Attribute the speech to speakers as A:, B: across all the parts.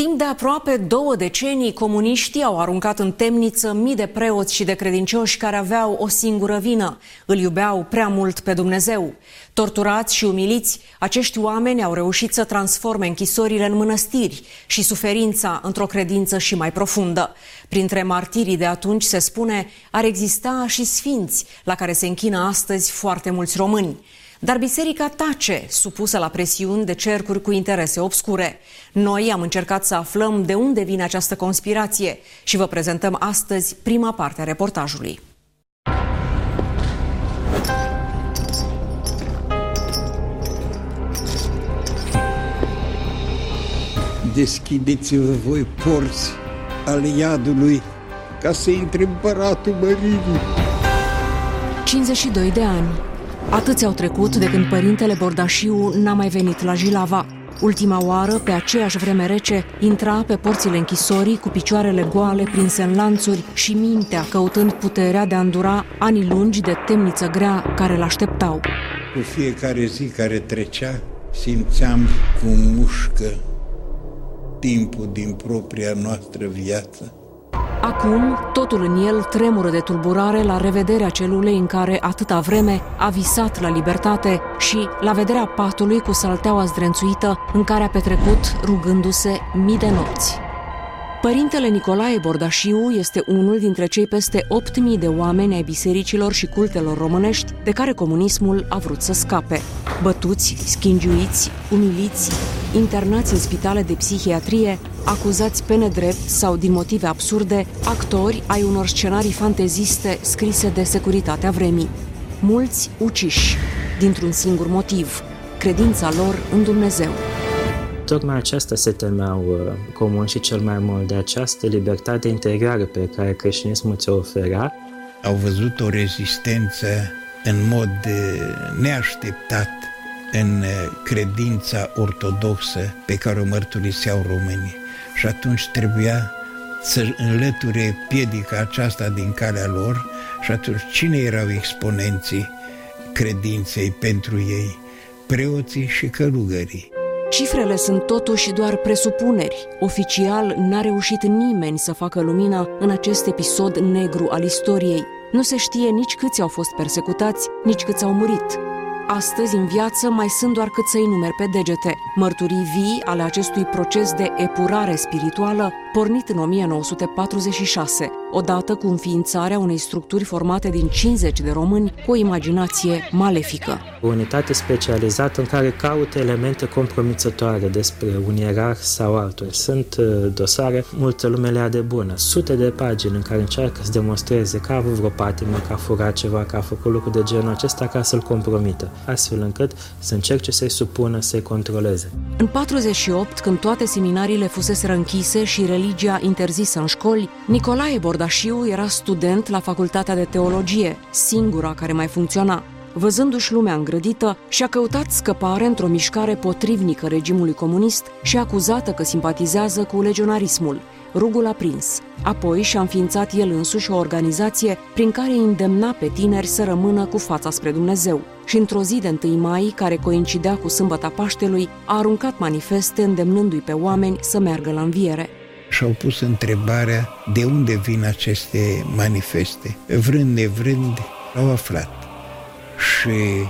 A: Timp de aproape două decenii, comuniștii au aruncat în temniță mii de preoți și de credincioși care aveau o singură vină. Îl iubeau prea mult pe Dumnezeu. Torturați și umiliți, acești oameni au reușit să transforme închisorile în mănăstiri și suferința într-o credință și mai profundă. Printre martirii de atunci, se spune, ar exista și sfinți, la care se închină astăzi foarte mulți români. Dar biserica tace, supusă la presiuni de cercuri cu interese obscure. Noi am încercat să aflăm de unde vine această conspirație și vă prezentăm astăzi prima parte a reportajului.
B: Deschideți-vă voi porți ale iadului ca să intre împăratul măririi.
A: 52 de ani, Atâți au trecut de când părintele Bordașiu n-a mai venit la Jilava. Ultima oară, pe aceeași vreme rece, intra pe porțile închisorii cu picioarele goale prinse în lanțuri și mintea căutând puterea de a îndura ani lungi de temniță grea care l-așteptau.
B: Cu fiecare zi care trecea, simțeam cum mușcă timpul din propria noastră viață
A: Acum, totul în el tremură de tulburare la revederea celulei în care atâta vreme a visat la libertate și la vederea patului cu salteaua zdrențuită în care a petrecut rugându-se mii de nopți. Părintele Nicolae Bordașiu este unul dintre cei peste 8.000 de oameni ai bisericilor și cultelor românești de care comunismul a vrut să scape. Bătuți, schingiuiți, umiliți, internați în spitale de psihiatrie, acuzați pe nedrept sau din motive absurde, actori ai unor scenarii fanteziste scrise de securitatea vremii. Mulți uciși, dintr-un singur motiv, credința lor în Dumnezeu.
C: Tocmai aceasta se temeau uh, comun și cel mai mult de această libertate interioară pe care creștinismul ți-o oferea.
B: Au văzut o rezistență în mod uh, neașteptat în uh, credința ortodoxă pe care o mărturiseau românii. Și atunci trebuia să înlăture piedica aceasta din calea lor și atunci cine erau exponenții credinței pentru ei? Preoții și călugării.
A: Cifrele sunt totuși doar presupuneri. Oficial, n-a reușit nimeni să facă lumină în acest episod negru al istoriei. Nu se știe nici câți au fost persecutați, nici câți au murit. Astăzi, în viață, mai sunt doar cât să-i numeri pe degete. Mărturii vii ale acestui proces de epurare spirituală, pornit în 1946, odată cu înființarea unei structuri formate din 50 de români cu o imaginație malefică.
C: O unitate specializată în care caută elemente compromițătoare despre un ierarh sau altul. Sunt uh, dosare, multă lume le de bună, sute de pagini în care încearcă să demonstreze că a avut vreo patimă, că a furat ceva, că a făcut lucruri de genul acesta ca să-l compromită, astfel încât să încerce să-i supună, să-i controleze.
A: În 48, când toate seminariile fusese închise și religia interzisă în școli, Nicolae Bord Bordașiu era student la Facultatea de Teologie, singura care mai funcționa. Văzându-și lumea îngrădită, și-a căutat scăpare într-o mișcare potrivnică regimului comunist și acuzată că simpatizează cu legionarismul. Rugul a prins. Apoi și-a înființat el însuși o organizație prin care îndemna pe tineri să rămână cu fața spre Dumnezeu. Și într-o zi de 1 mai, care coincidea cu sâmbăta Paștelui, a aruncat manifeste îndemnându-i pe oameni să meargă la înviere
B: și-au pus întrebarea de unde vin aceste manifeste. Vrând nevrând, au aflat. Și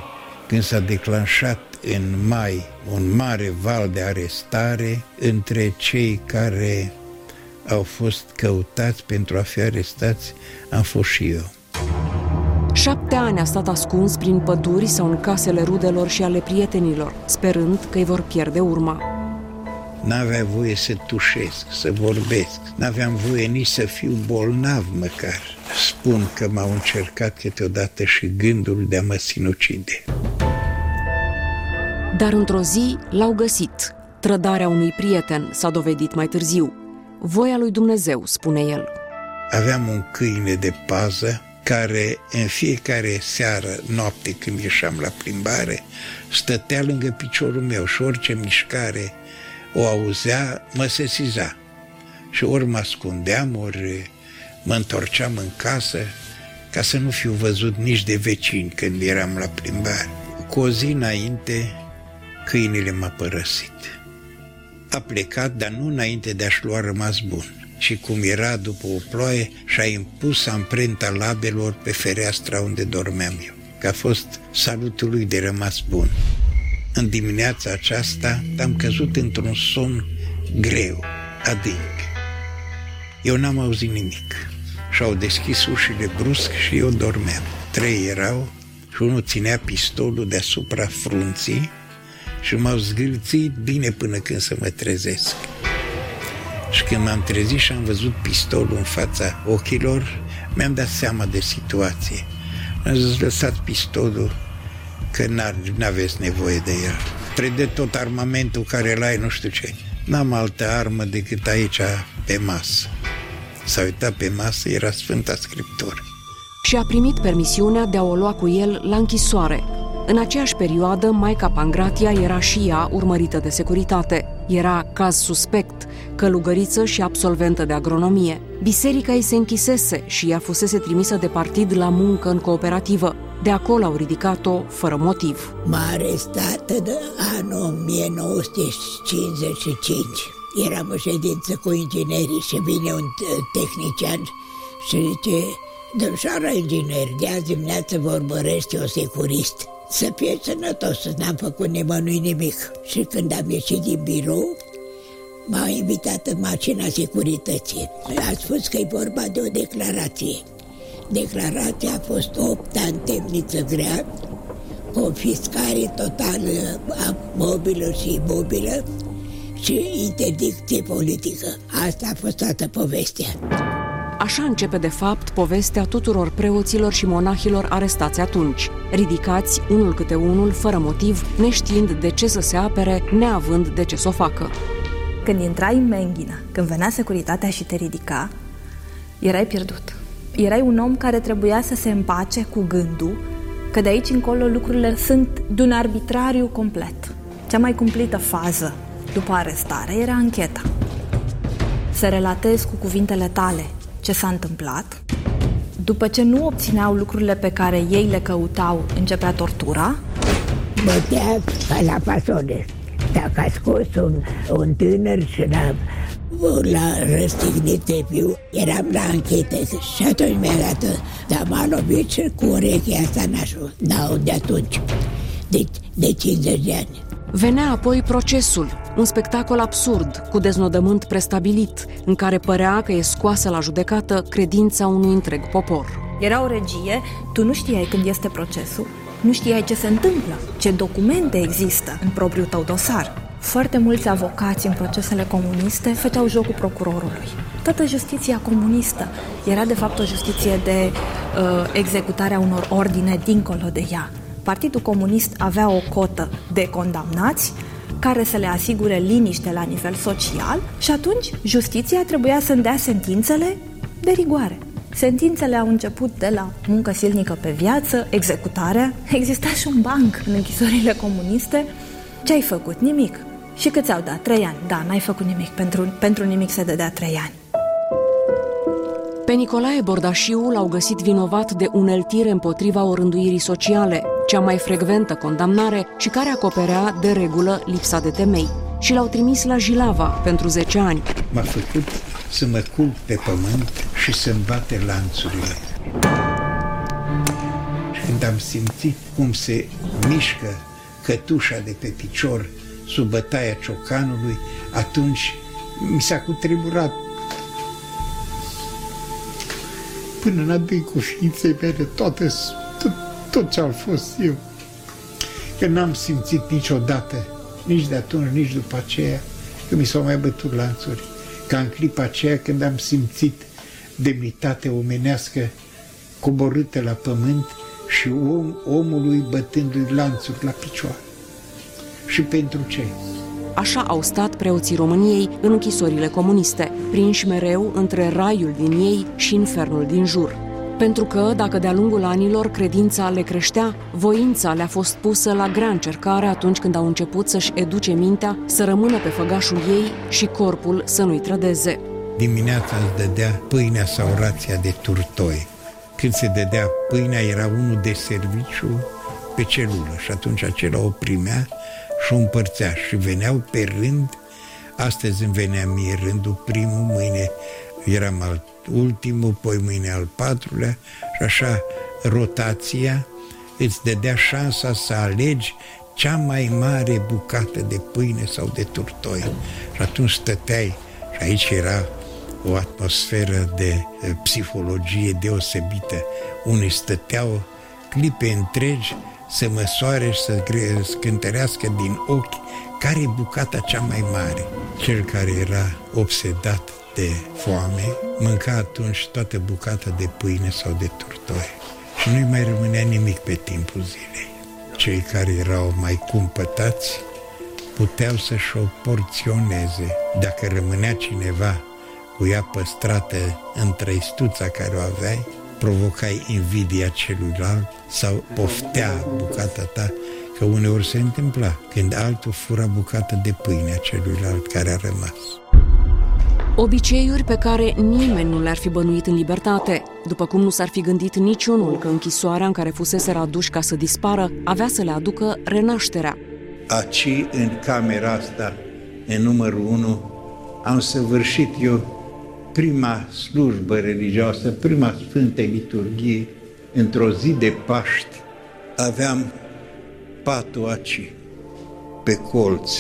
B: când s-a declanșat în mai un mare val de arestare între cei care au fost căutați pentru a fi arestați, am fost și eu.
A: Șapte ani a stat ascuns prin păduri sau în casele rudelor și ale prietenilor, sperând că îi vor pierde urma.
B: N-avea voie să tușesc, să vorbesc. N-aveam voie nici să fiu bolnav măcar. Spun că m-au încercat câteodată și gândul de a mă sinucide.
A: Dar într-o zi l-au găsit. Trădarea unui prieten s-a dovedit mai târziu. Voia lui Dumnezeu, spune el.
B: Aveam un câine de pază care în fiecare seară, noapte când ieșeam la plimbare, stătea lângă piciorul meu și orice mișcare o auzea, mă sesiza. Și ori mă ascundeam, ori mă întorceam în casă ca să nu fiu văzut nici de vecini când eram la plimbare. Cu o zi înainte, câinele m-a părăsit. a plecat, dar nu înainte de a-și lua rămas bun. Și cum era după o ploaie, și-a impus amprenta labelor pe fereastra unde dormeam eu. Că a fost salutul lui de rămas bun. În dimineața aceasta am căzut într-un somn greu, adânc. Eu n-am auzit nimic. Și-au deschis ușile brusc și eu dormeam. Trei erau și unul ținea pistolul deasupra frunții și m-au zgâlțit bine până când să mă trezesc. Și când m-am trezit și am văzut pistolul în fața ochilor, mi-am dat seama de situație. Am zis, lăsat pistolul, că n-aveți nevoie de el. Prede tot armamentul care îl ai, nu știu ce. N-am altă armă decât aici, pe masă. S-a uitat pe masă, era Sfânta Scriptură.
A: Și a primit permisiunea de a o lua cu el la închisoare. În aceeași perioadă, Maica Pangratia era și ea urmărită de securitate. Era caz suspect, călugăriță și absolventă de agronomie. Biserica ei se închisese și ea fusese trimisă de partid la muncă în cooperativă. De acolo au ridicat-o fără motiv.
D: M-a arestat în anul 1955. Eram în ședință cu inginerii și vine un tehnician și zice Domnșoara inginer, de azi dimineață vă urmărește o securist. Să fie sănătos, n-am făcut nimănui nimic. Și când am ieșit din birou, m-a invitat în mașina securității. A spus că e vorba de o declarație. Declarația a fost 8 ani temniță grea, confiscare totală a mobilă și imobilă și interdicție politică. Asta a fost toată povestea.
A: Așa începe de fapt povestea tuturor preoților și monahilor arestați atunci, ridicați unul câte unul fără motiv, neștiind de ce să se apere, neavând de ce să o facă.
E: Când intrai în Menghina, când venea securitatea și te ridica, erai pierdut. Erai un om care trebuia să se împace cu gândul că de aici încolo lucrurile sunt de un arbitrariu complet. Cea mai cumplită fază după arestare era ancheta. Să relatezi cu cuvintele tale ce s-a întâmplat. După ce nu obțineau lucrurile pe care ei le căutau, începea tortura.
D: Bătea ca la fasole. Dacă a scos un, un tânăr și l-a, l-a răstignit de viu, eram la anchetă și atunci mi-a dat dar m-a lovit și cu urechea asta nașul. Da, de atunci, de, de 50 de ani.
A: Venea apoi procesul, un spectacol absurd, cu deznodământ prestabilit, în care părea că e scoasă la judecată credința unui întreg popor.
E: Era o regie, tu nu știai când este procesul, nu știai ce se întâmplă, ce documente există în propriul tău dosar. Foarte mulți avocați în procesele comuniste făceau jocul procurorului. Toată justiția comunistă era de fapt o justiție de uh, executare a unor ordine dincolo de ea. Partidul Comunist avea o cotă de condamnați care să le asigure liniște la nivel social și atunci justiția trebuia să dea sentințele de rigoare. Sentințele au început de la muncă silnică pe viață, executarea, exista și un banc în închisorile comuniste. Ce ai făcut? Nimic. Și cât ți-au dat? Trei ani. Da, n-ai făcut nimic. Pentru, pentru nimic se dădea trei ani.
A: Pe Nicolae Bordașiu l-au găsit vinovat de uneltire împotriva orânduirii sociale, cea mai frecventă condamnare și care acoperea de regulă lipsa de temei. Și l-au trimis la Jilava pentru 10 ani.
B: M-a făcut să mă culc pe pământ și să-mi bate lanțurile. Și când am simțit cum se mișcă cătușa de pe picior sub bătaia ciocanului, atunci mi s-a cutremurat până în adâncul ființei mele toate, tot, tot ce am fost eu. Că n-am simțit niciodată, nici de atunci, nici după aceea, că mi s-au mai bătut lanțuri. Ca în clipa aceea când am simțit demnitate omenească coborâtă la pământ și om, omului bătându-i lanțuri la picioare. Și pentru ce?
A: Așa au stat preoții României în închisorile comuniste, prinși mereu între raiul din ei și infernul din jur. Pentru că, dacă de-a lungul anilor credința le creștea, voința le-a fost pusă la grea încercare atunci când au început să-și educe mintea să rămână pe făgașul ei și corpul să nu-i trădeze.
B: Dimineața îți dădea pâinea sau rația de turtoi. Când se dădea pâinea, era unul de serviciu pe celulă și atunci acela o primea și o împărțea și veneau pe rând Astăzi îmi venea mie rândul primul, mâine eram al ultimul, poi mâine al patrulea și așa rotația îți dădea șansa să alegi cea mai mare bucată de pâine sau de turtoi. Și atunci stăteai și aici era o atmosferă de psihologie deosebită. Unii stăteau clipe întregi să măsoare și să scântărească din ochi care e bucata cea mai mare. Cel care era obsedat de foame mânca atunci toată bucata de pâine sau de turtoi și nu-i mai rămânea nimic pe timpul zilei. Cei care erau mai cumpătați puteau să-și o porționeze. Dacă rămânea cineva cu ea păstrată în trăistuța care o aveai, provocai invidia celuilalt sau poftea bucata ta, că uneori se întâmpla când altul fura bucata de pâine a celuilalt care a rămas.
A: Obiceiuri pe care nimeni nu le-ar fi bănuit în libertate, după cum nu s-ar fi gândit niciunul că închisoarea în care fusese aduși ca să dispară avea să le aducă renașterea.
B: Aci, în camera asta, în numărul 1, am săvârșit eu prima slujbă religioasă, prima Sfântă Liturghie, într-o zi de Paști, aveam patul aci, pe colț,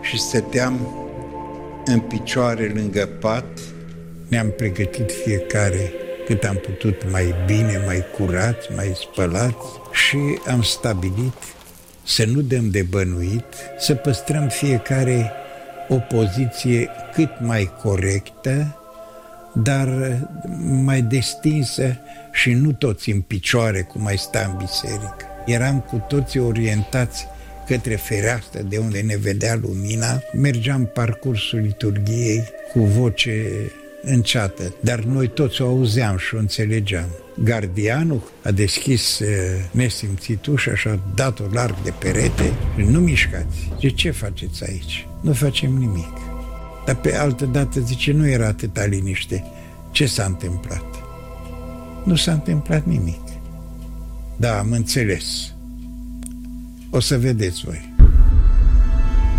B: și stăteam în picioare lângă pat, ne-am pregătit fiecare cât am putut mai bine, mai curați, mai spălați și am stabilit să nu dăm de bănuit, să păstrăm fiecare o poziție cât mai corectă, dar mai destinsă și nu toți în picioare cum mai sta în biserică. Eram cu toții orientați către fereastră de unde ne vedea lumina, mergeam parcursul liturgiei cu voce înceată, dar noi toți o auzeam și o înțelegeam. Gardianul a deschis uh, nesimțit ușa și a dat-o larg de perete și nu mișcați. De ce faceți aici? Nu facem nimic. Dar pe altă dată zice, nu era atâta liniște. Ce s-a întâmplat? Nu s-a întâmplat nimic. Da, am înțeles. O să vedeți voi.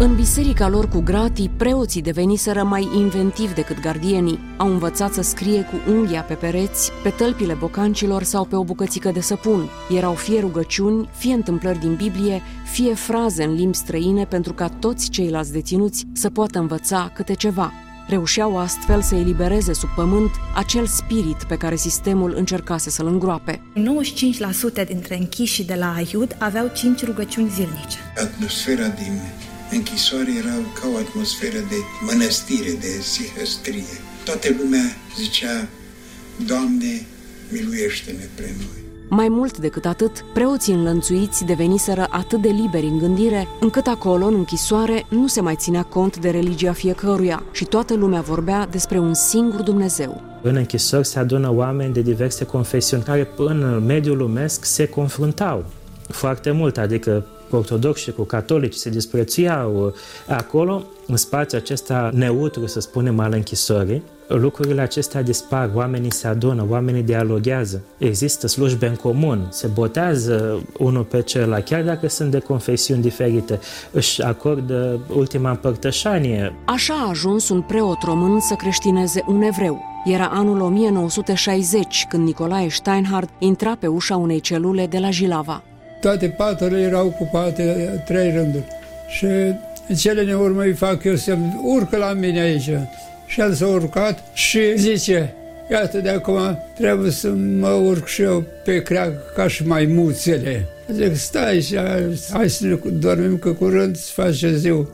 A: În biserica lor cu gratii, preoții deveniseră mai inventivi decât gardienii. Au învățat să scrie cu unghia pe pereți, pe tălpile bocancilor sau pe o bucățică de săpun. Erau fie rugăciuni, fie întâmplări din Biblie, fie fraze în limbi străine pentru ca toți ceilalți deținuți să poată învăța câte ceva. Reușeau astfel să elibereze sub pământ acel spirit pe care sistemul încercase să-l îngroape.
E: 95% dintre închișii de la Aiud aveau 5 rugăciuni zilnice.
B: Atmosfera din închisoare era ca o atmosferă de mănăstire, de sihăstrie. Toată lumea zicea, Doamne, miluiește-ne pre noi.
A: Mai mult decât atât, preoții înlănțuiți deveniseră atât de liberi în gândire, încât acolo, în închisoare, nu se mai ținea cont de religia fiecăruia și toată lumea vorbea despre un singur Dumnezeu.
C: În închisori se adună oameni de diverse confesiuni care în mediul lumesc se confruntau foarte mult, adică cu ortodoxi și cu catolici se disprețuiau acolo, în spațiul acesta neutru, să spunem, al închisorii, lucrurile acestea dispar, oamenii se adună, oamenii dialoghează, există slujbe în comun, se botează unul pe celălalt, chiar dacă sunt de confesiuni diferite, își acordă ultima împărtășanie.
A: Așa a ajuns un preot român să creștineze un evreu. Era anul 1960 când Nicolae Steinhardt intra pe ușa unei celule de la Jilava.
F: Toate paturile erau ocupate, trei rânduri. Și cele ne urmă îi fac eu să urcă la mine aici. Și el s-a urcat și zice, iată de acum trebuie să mă urc și eu pe creag ca și maimuțele. Zic, stai și hai să ne dormim că curând se face ziua.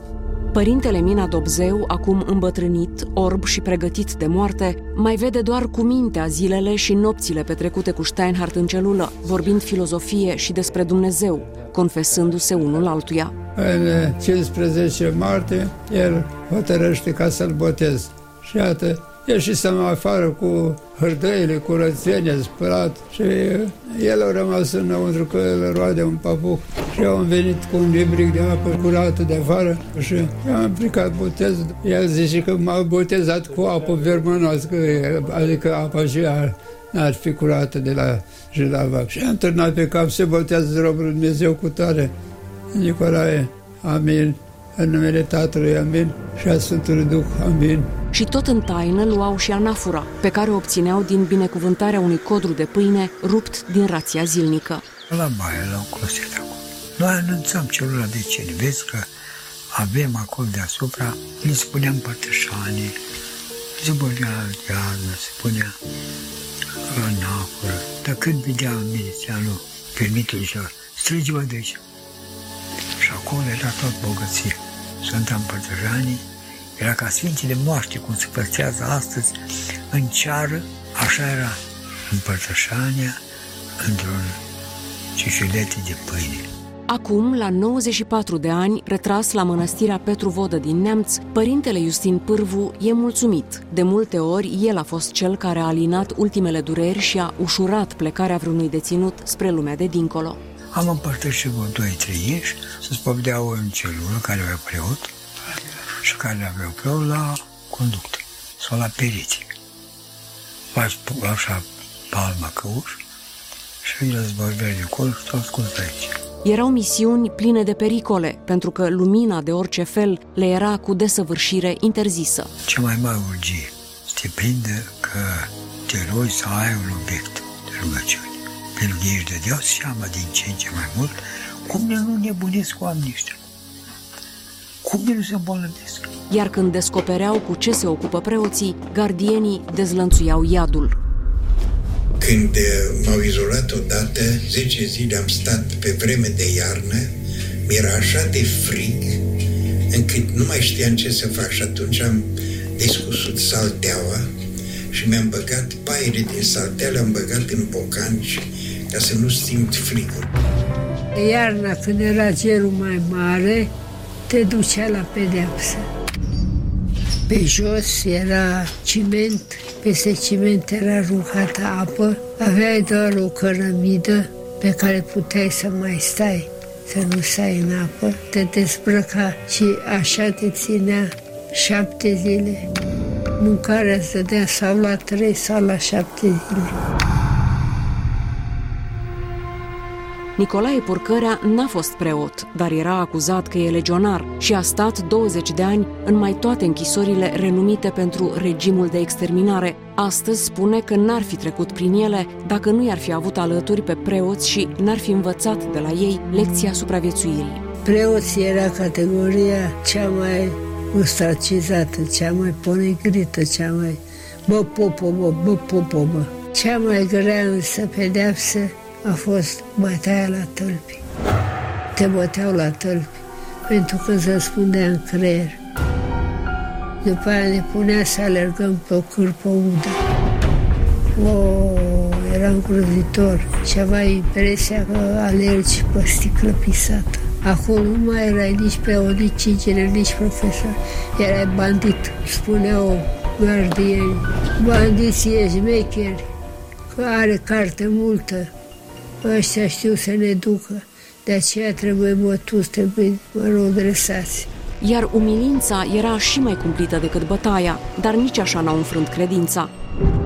A: Părintele Mina Dobzeu, acum îmbătrânit, orb și pregătit de moarte, mai vede doar cu mintea zilele și nopțile petrecute cu Steinhardt în celulă, vorbind filozofie și despre Dumnezeu, confesându-se unul altuia.
F: În 15 martie, el hotărăște ca să-l botez. Și iată, ieșisem afară cu hârdăile, curățenie, spălat și el a rămas înăuntru că el roade un papuc și eu am venit cu un libric de apă curată de afară și am aplicat botez. El zice că m-a botezat cu apă vermănoasă, adică apa și n-ar fi curată de la Jilava. Și am târnat pe cap, se botează robul Dumnezeu cu tare. Nicolae, amin, în numele Tatălui, amin, și a Sfântului Duh, amin.
A: Și tot în taină luau și anafura, pe care o obțineau din binecuvântarea unui codru de pâine rupt din rația zilnică.
G: La baie, la un closet acolo. Noi anunțam celula de ce vezi că avem acolo deasupra, îi spuneam părtășanii, se punea iarnă, se punea în apă, dar când vedea milițianul permitului și strânge-vă de aici. Și acolo era tot bogăție. Sfânta Împărtășanii era ca Sfințile Moaște, cum se păstrează astăzi în ceară, așa era împărtășania într-un cișulete de pâine.
A: Acum, la 94 de ani, retras la mănăstirea Petru Vodă din Neamț, părintele Justin Pârvu e mulțumit. De multe ori, el a fost cel care a alinat ultimele dureri și a ușurat plecarea vreunui deținut spre lumea de dincolo.
G: Am împărtășit vreo doi, trei ieși să spovedeau în celulă care avea preot și care aveau preot la conductă sau la periție. Faci așa palma căuș și îi războrbea de acolo și tu ascultă aici.
A: Erau misiuni pline de pericole, pentru că lumina de orice fel le era cu desăvârșire interzisă.
G: Ce mai mare urgie să te prinde că te rogi să ai un obiect de rugăciune. Pentru că ești dădeau seama din ce în ce mai mult cum de nu nebunesc oamenii ăștia. Cum de nu se îmbolnăvesc.
A: Iar când descopereau cu ce se ocupă preoții, gardienii dezlănțuiau iadul.
B: Când uh, m-au izolat odată, 10 zile am stat pe vreme de iarnă, mi-era așa de frig, încât nu mai știam ce să fac și atunci am descusut salteaua și mi-am băgat paiele din saltea, le-am băgat în bocanci ca să nu simt frigul.
H: Iarna, când era cerul mai mare, te ducea la pedeapsă. Pe jos era ciment, peste ciment era aruncată apă, aveai doar o cărămidă pe care puteai să mai stai, să nu stai în apă, te dezbrăca și așa te ținea șapte zile. Mâncarea se dea sau la trei sau la șapte zile.
A: Nicolae Purcărea n-a fost preot, dar era acuzat că e legionar și a stat 20 de ani în mai toate închisorile renumite pentru regimul de exterminare. Astăzi spune că n-ar fi trecut prin ele dacă nu i-ar fi avut alături pe preoți și n-ar fi învățat de la ei lecția supraviețuirii.
H: Preoții era categoria cea mai ostracizată, cea mai ponegrită, cea mai... Bă, popo, bă, bă, popo, bă. Cea mai grea însă pedeapsă a fost bătaia la tălpi. Te băteau la tălpi pentru că îți răspundea în creier. După aia ne punea să alergăm pe o cârpă udă. O, era îngrozitor și aveai impresia că alergi pe sticlă pisată. Acolo nu mai erai nici preot, nici inginer, nici profesor. Erai bandit, spuneau gardieni. Bandiții ești mecheri, că are carte multă, ăștia știu să ne ducă, de aceea trebuie bătuți, trebuie, mă rog, dresați.
A: Iar umilința era și mai cumplită decât bătaia, dar nici așa n-au înfrânt credința.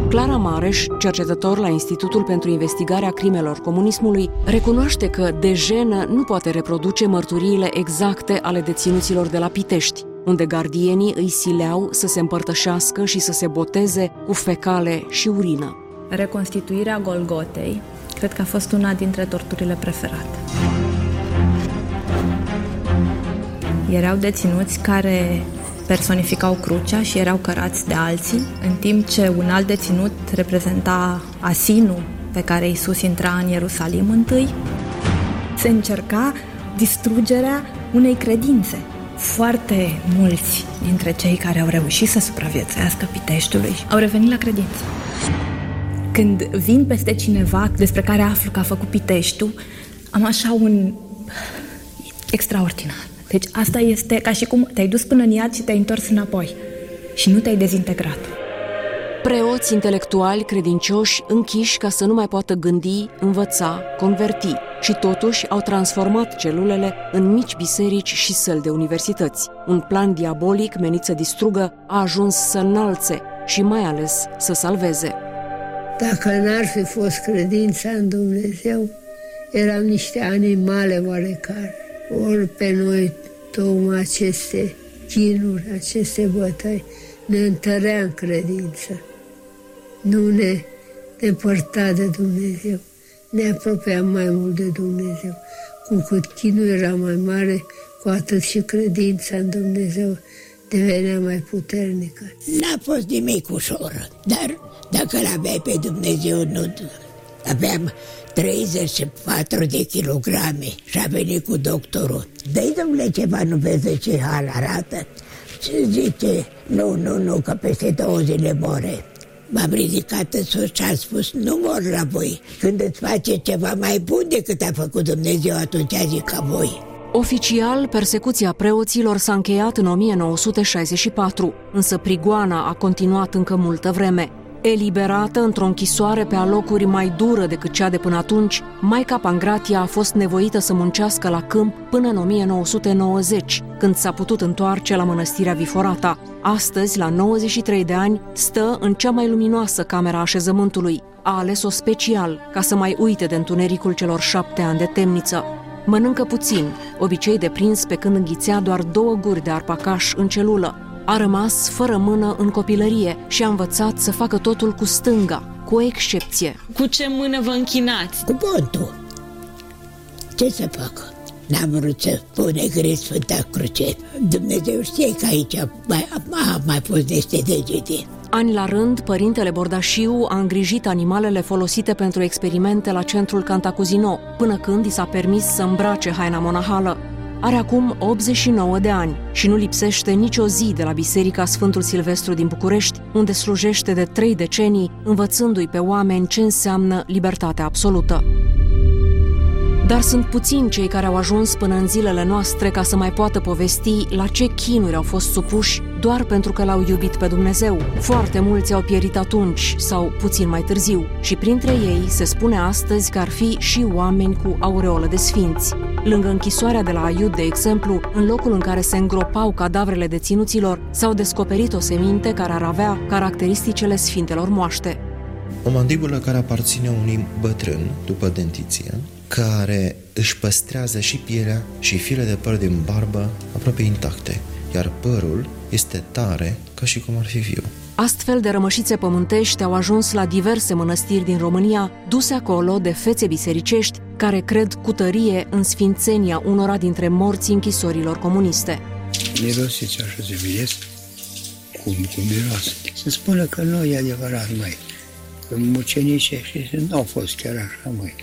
A: Clara Mareș, cercetător la Institutul pentru Investigarea Crimelor Comunismului, recunoaște că de jenă nu poate reproduce mărturiile exacte ale deținuților de la Pitești, unde gardienii îi sileau să se împărtășească și să se boteze cu fecale și urină.
E: Reconstituirea Golgotei cred că a fost una dintre torturile preferate. Erau deținuți care personificau crucea și erau cărați de alții, în timp ce un alt deținut reprezenta asinul pe care Isus intra în Ierusalim întâi. Se încerca distrugerea unei credințe. Foarte mulți dintre cei care au reușit să supraviețuiască Piteștiului au revenit la credință. Când vin peste cineva despre care aflu că a făcut Piteștiul, am așa un extraordinar. Deci asta este ca și cum te-ai dus până în iad și te-ai întors înapoi și nu te-ai dezintegrat.
A: Preoți intelectuali credincioși închiși ca să nu mai poată gândi, învăța, converti și totuși au transformat celulele în mici biserici și săli de universități. Un plan diabolic menit să distrugă a ajuns să înalțe și mai ales să salveze.
H: Dacă n-ar fi fost credința în Dumnezeu, eram niște animale oarecare. Ori pe noi tocmai aceste chinuri, aceste bătăi, ne întărea în credință. Nu ne depărta de Dumnezeu, ne apropia mai mult de Dumnezeu. Cu cât chinul era mai mare, cu atât și credința în Dumnezeu devenea mai puternică.
D: N-a fost nimic ușor, dar dacă l aveai pe Dumnezeu, nu... Aveam 34 de kilograme și a venit cu doctorul. Dă-i, domnule, ceva, nu vezi ce hal arată? Și zice, nu, nu, nu, că peste două zile more. M-am ridicat în sus și am spus, nu mor la voi. Când îți face ceva mai bun decât a făcut Dumnezeu, atunci zic ca voi.
A: Oficial, persecuția preoților s-a încheiat în 1964, însă prigoana a continuat încă multă vreme. Eliberată într-o închisoare pe alocuri mai dură decât cea de până atunci, Maica Pangratia a fost nevoită să muncească la câmp până în 1990, când s-a putut întoarce la mănăstirea Viforata. Astăzi, la 93 de ani, stă în cea mai luminoasă camera așezământului. A ales-o special, ca să mai uite de întunericul celor șapte ani de temniță. Mănâncă puțin, obicei de prins pe când înghițea doar două guri de arpacaș în celulă. A rămas fără mână în copilărie și a învățat să facă totul cu stânga, cu o excepție.
I: Cu ce mână vă închinați?
D: Cu pontul. Ce să fac? N-am vrut să pun negre Sfânta Cruce. Dumnezeu știe că aici mai, mai, mai fost niște degete.
A: Ani la rând, părintele Bordașiu a îngrijit animalele folosite pentru experimente la centrul Cantacuzino, până când i s-a permis să îmbrace haina monahală. Are acum 89 de ani și nu lipsește nicio zi de la Biserica Sfântul Silvestru din București, unde slujește de trei decenii, învățându-i pe oameni ce înseamnă libertatea absolută. Dar sunt puțini cei care au ajuns până în zilele noastre ca să mai poată povesti la ce chinuri au fost supuși doar pentru că l-au iubit pe Dumnezeu. Foarte mulți au pierit atunci sau puțin mai târziu și printre ei se spune astăzi că ar fi și oameni cu aureolă de sfinți. Lângă închisoarea de la Aiud, de exemplu, în locul în care se îngropau cadavrele deținuților, s-au descoperit o seminte care ar avea caracteristicile sfintelor moaște.
J: O mandibulă care aparține unui bătrân după dentiție, care își păstrează și pielea și file de păr din barbă aproape intacte, iar părul este tare ca și cum ar fi viu.
A: Astfel de rămășițe pământești au ajuns la diverse mănăstiri din România, duse acolo de fețe bisericești care cred cu tărie în sfințenia unora dintre morții închisorilor comuniste.
F: Mirosiți așa de miesc, cum, cum miroase. Se spune că nu e adevărat, mai. Că mucenicii și nu au fost chiar așa, mai.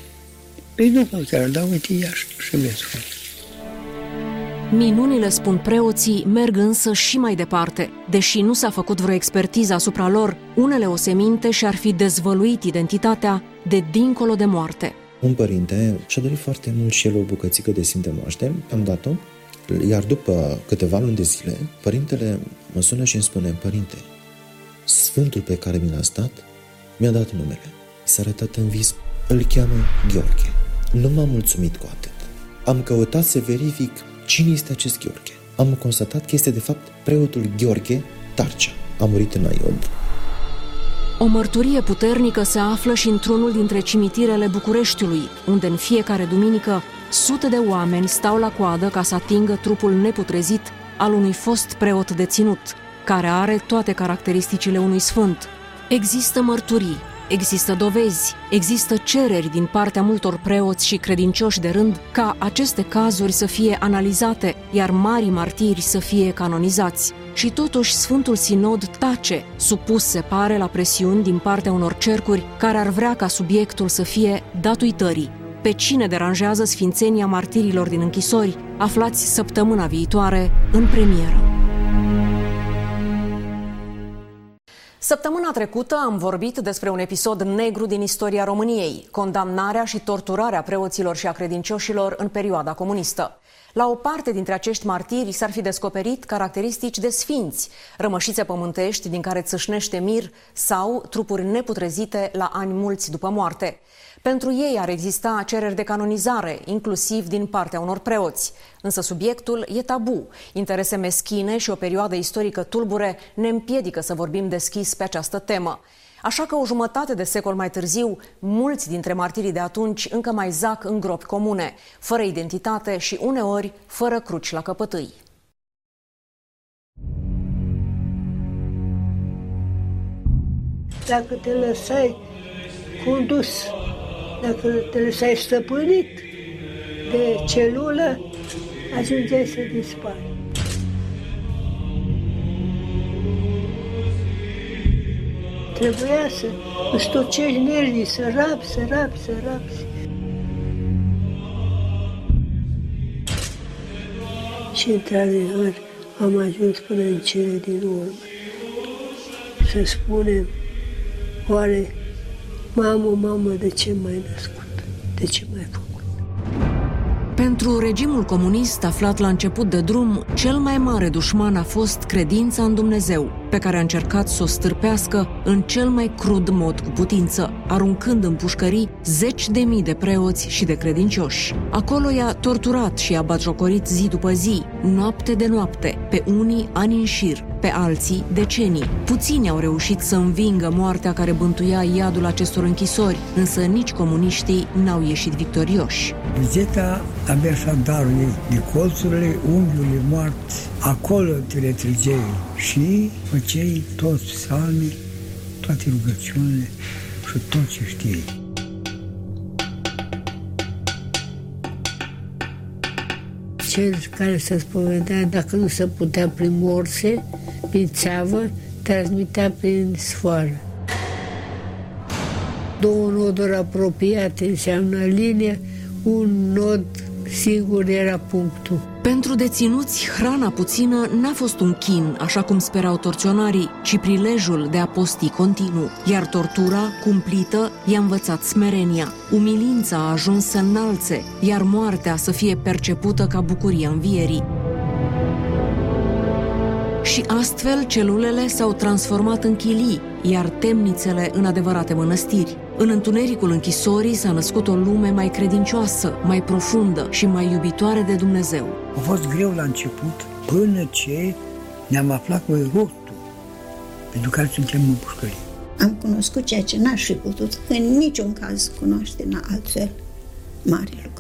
F: Păi nu pot chiar, dar uite, ia și, și vezi cum.
A: Minunile, spun preoții, merg însă și mai departe. Deși nu s-a făcut vreo expertiză asupra lor, unele oseminte și-ar fi dezvăluit identitatea de dincolo de moarte.
J: Un părinte și-a dorit foarte mult și el o bucățică de Sfinte Moaște, am dat-o, iar după câteva luni de zile, părintele mă sună și îmi spune, părinte, Sfântul pe care mi l-a stat mi-a dat numele. Mi s-a arătat în vis, îl cheamă Gheorghe. Nu m-am mulțumit cu atât. Am căutat să verific cine este acest Gheorghe. Am constatat că este de fapt preotul Gheorghe Tarcea. A murit în Aiod.
A: O mărturie puternică se află și într-unul dintre cimitirele Bucureștiului, unde în fiecare duminică sute de oameni stau la coadă ca să atingă trupul neputrezit al unui fost preot deținut, care are toate caracteristicile unui sfânt. Există mărturii, există dovezi, există cereri din partea multor preoți și credincioși de rând ca aceste cazuri să fie analizate, iar mari martiri să fie canonizați. Și totuși Sfântul Sinod tace, supus se pare la presiuni din partea unor cercuri care ar vrea ca subiectul să fie dat uitării. Pe cine deranjează sfințenia martirilor din închisori, aflați săptămâna viitoare în premieră. Săptămâna trecută am vorbit despre un episod negru din istoria României, condamnarea și torturarea preoților și a credincioșilor în perioada comunistă. La o parte dintre acești martiri s-ar fi descoperit caracteristici de sfinți, rămășițe pământești din care țâșnește mir sau trupuri neputrezite la ani mulți după moarte. Pentru ei ar exista cereri de canonizare, inclusiv din partea unor preoți. Însă subiectul e tabu. Interese meschine și o perioadă istorică tulbure ne împiedică să vorbim deschis pe această temă. Așa că o jumătate de secol mai târziu, mulți dintre martirii de atunci încă mai zac în gropi comune, fără identitate și uneori fără cruci la căpătâi.
H: Dacă te lăsai condus, dacă te lăsai stăpânit de celulă, ajungeai să dispari. Trebuia să îți tocești nervii, să rapi, să rapi, să rapi. Și într-adevăr am ajuns până în cele din urmă. Să spunem, oare, mamă, mamă, de ce m-ai născut? De ce m-ai făcut?
A: Pentru regimul comunist aflat la început de drum, cel mai mare dușman a fost credința în Dumnezeu, pe care a încercat să o stârpească în cel mai crud mod cu putință, aruncând în pușcării zeci de mii de preoți și de credincioși. Acolo i-a torturat și i-a batjocorit zi după zi, noapte de noapte, pe unii ani în șir, pe alții decenii. Puțini au reușit să învingă moartea care bântuia iadul acestor închisori, însă nici comuniștii n-au ieșit victorioși.
G: Vizeta avea așa darul ei de colțurile unghiului moarți. Acolo te retrigei și făceai toți psalmii, toate rugăciunile și tot ce știi.
H: Cel care se spovedea, dacă nu se putea prin morse, prin țeavă, transmitea prin sfoară. Două noduri apropiate înseamnă linie, un nod singur era punctul.
A: Pentru deținuți, hrana puțină n-a fost un chin, așa cum sperau torționarii, ci prilejul de a posti continuu. Iar tortura, cumplită, i-a învățat smerenia. Umilința a ajuns să înalțe, iar moartea să fie percepută ca bucuria învierii. Și astfel celulele s-au transformat în chilii, iar temnițele în adevărate mănăstiri. În întunericul închisorii s-a născut o lume mai credincioasă, mai profundă și mai iubitoare de Dumnezeu.
G: A fost greu la început, până ce ne-am aflat cu rostul pentru care suntem în pușcării.
D: Am cunoscut ceea ce n-aș fi putut în niciun caz cunoaște în altfel. Mare lucru.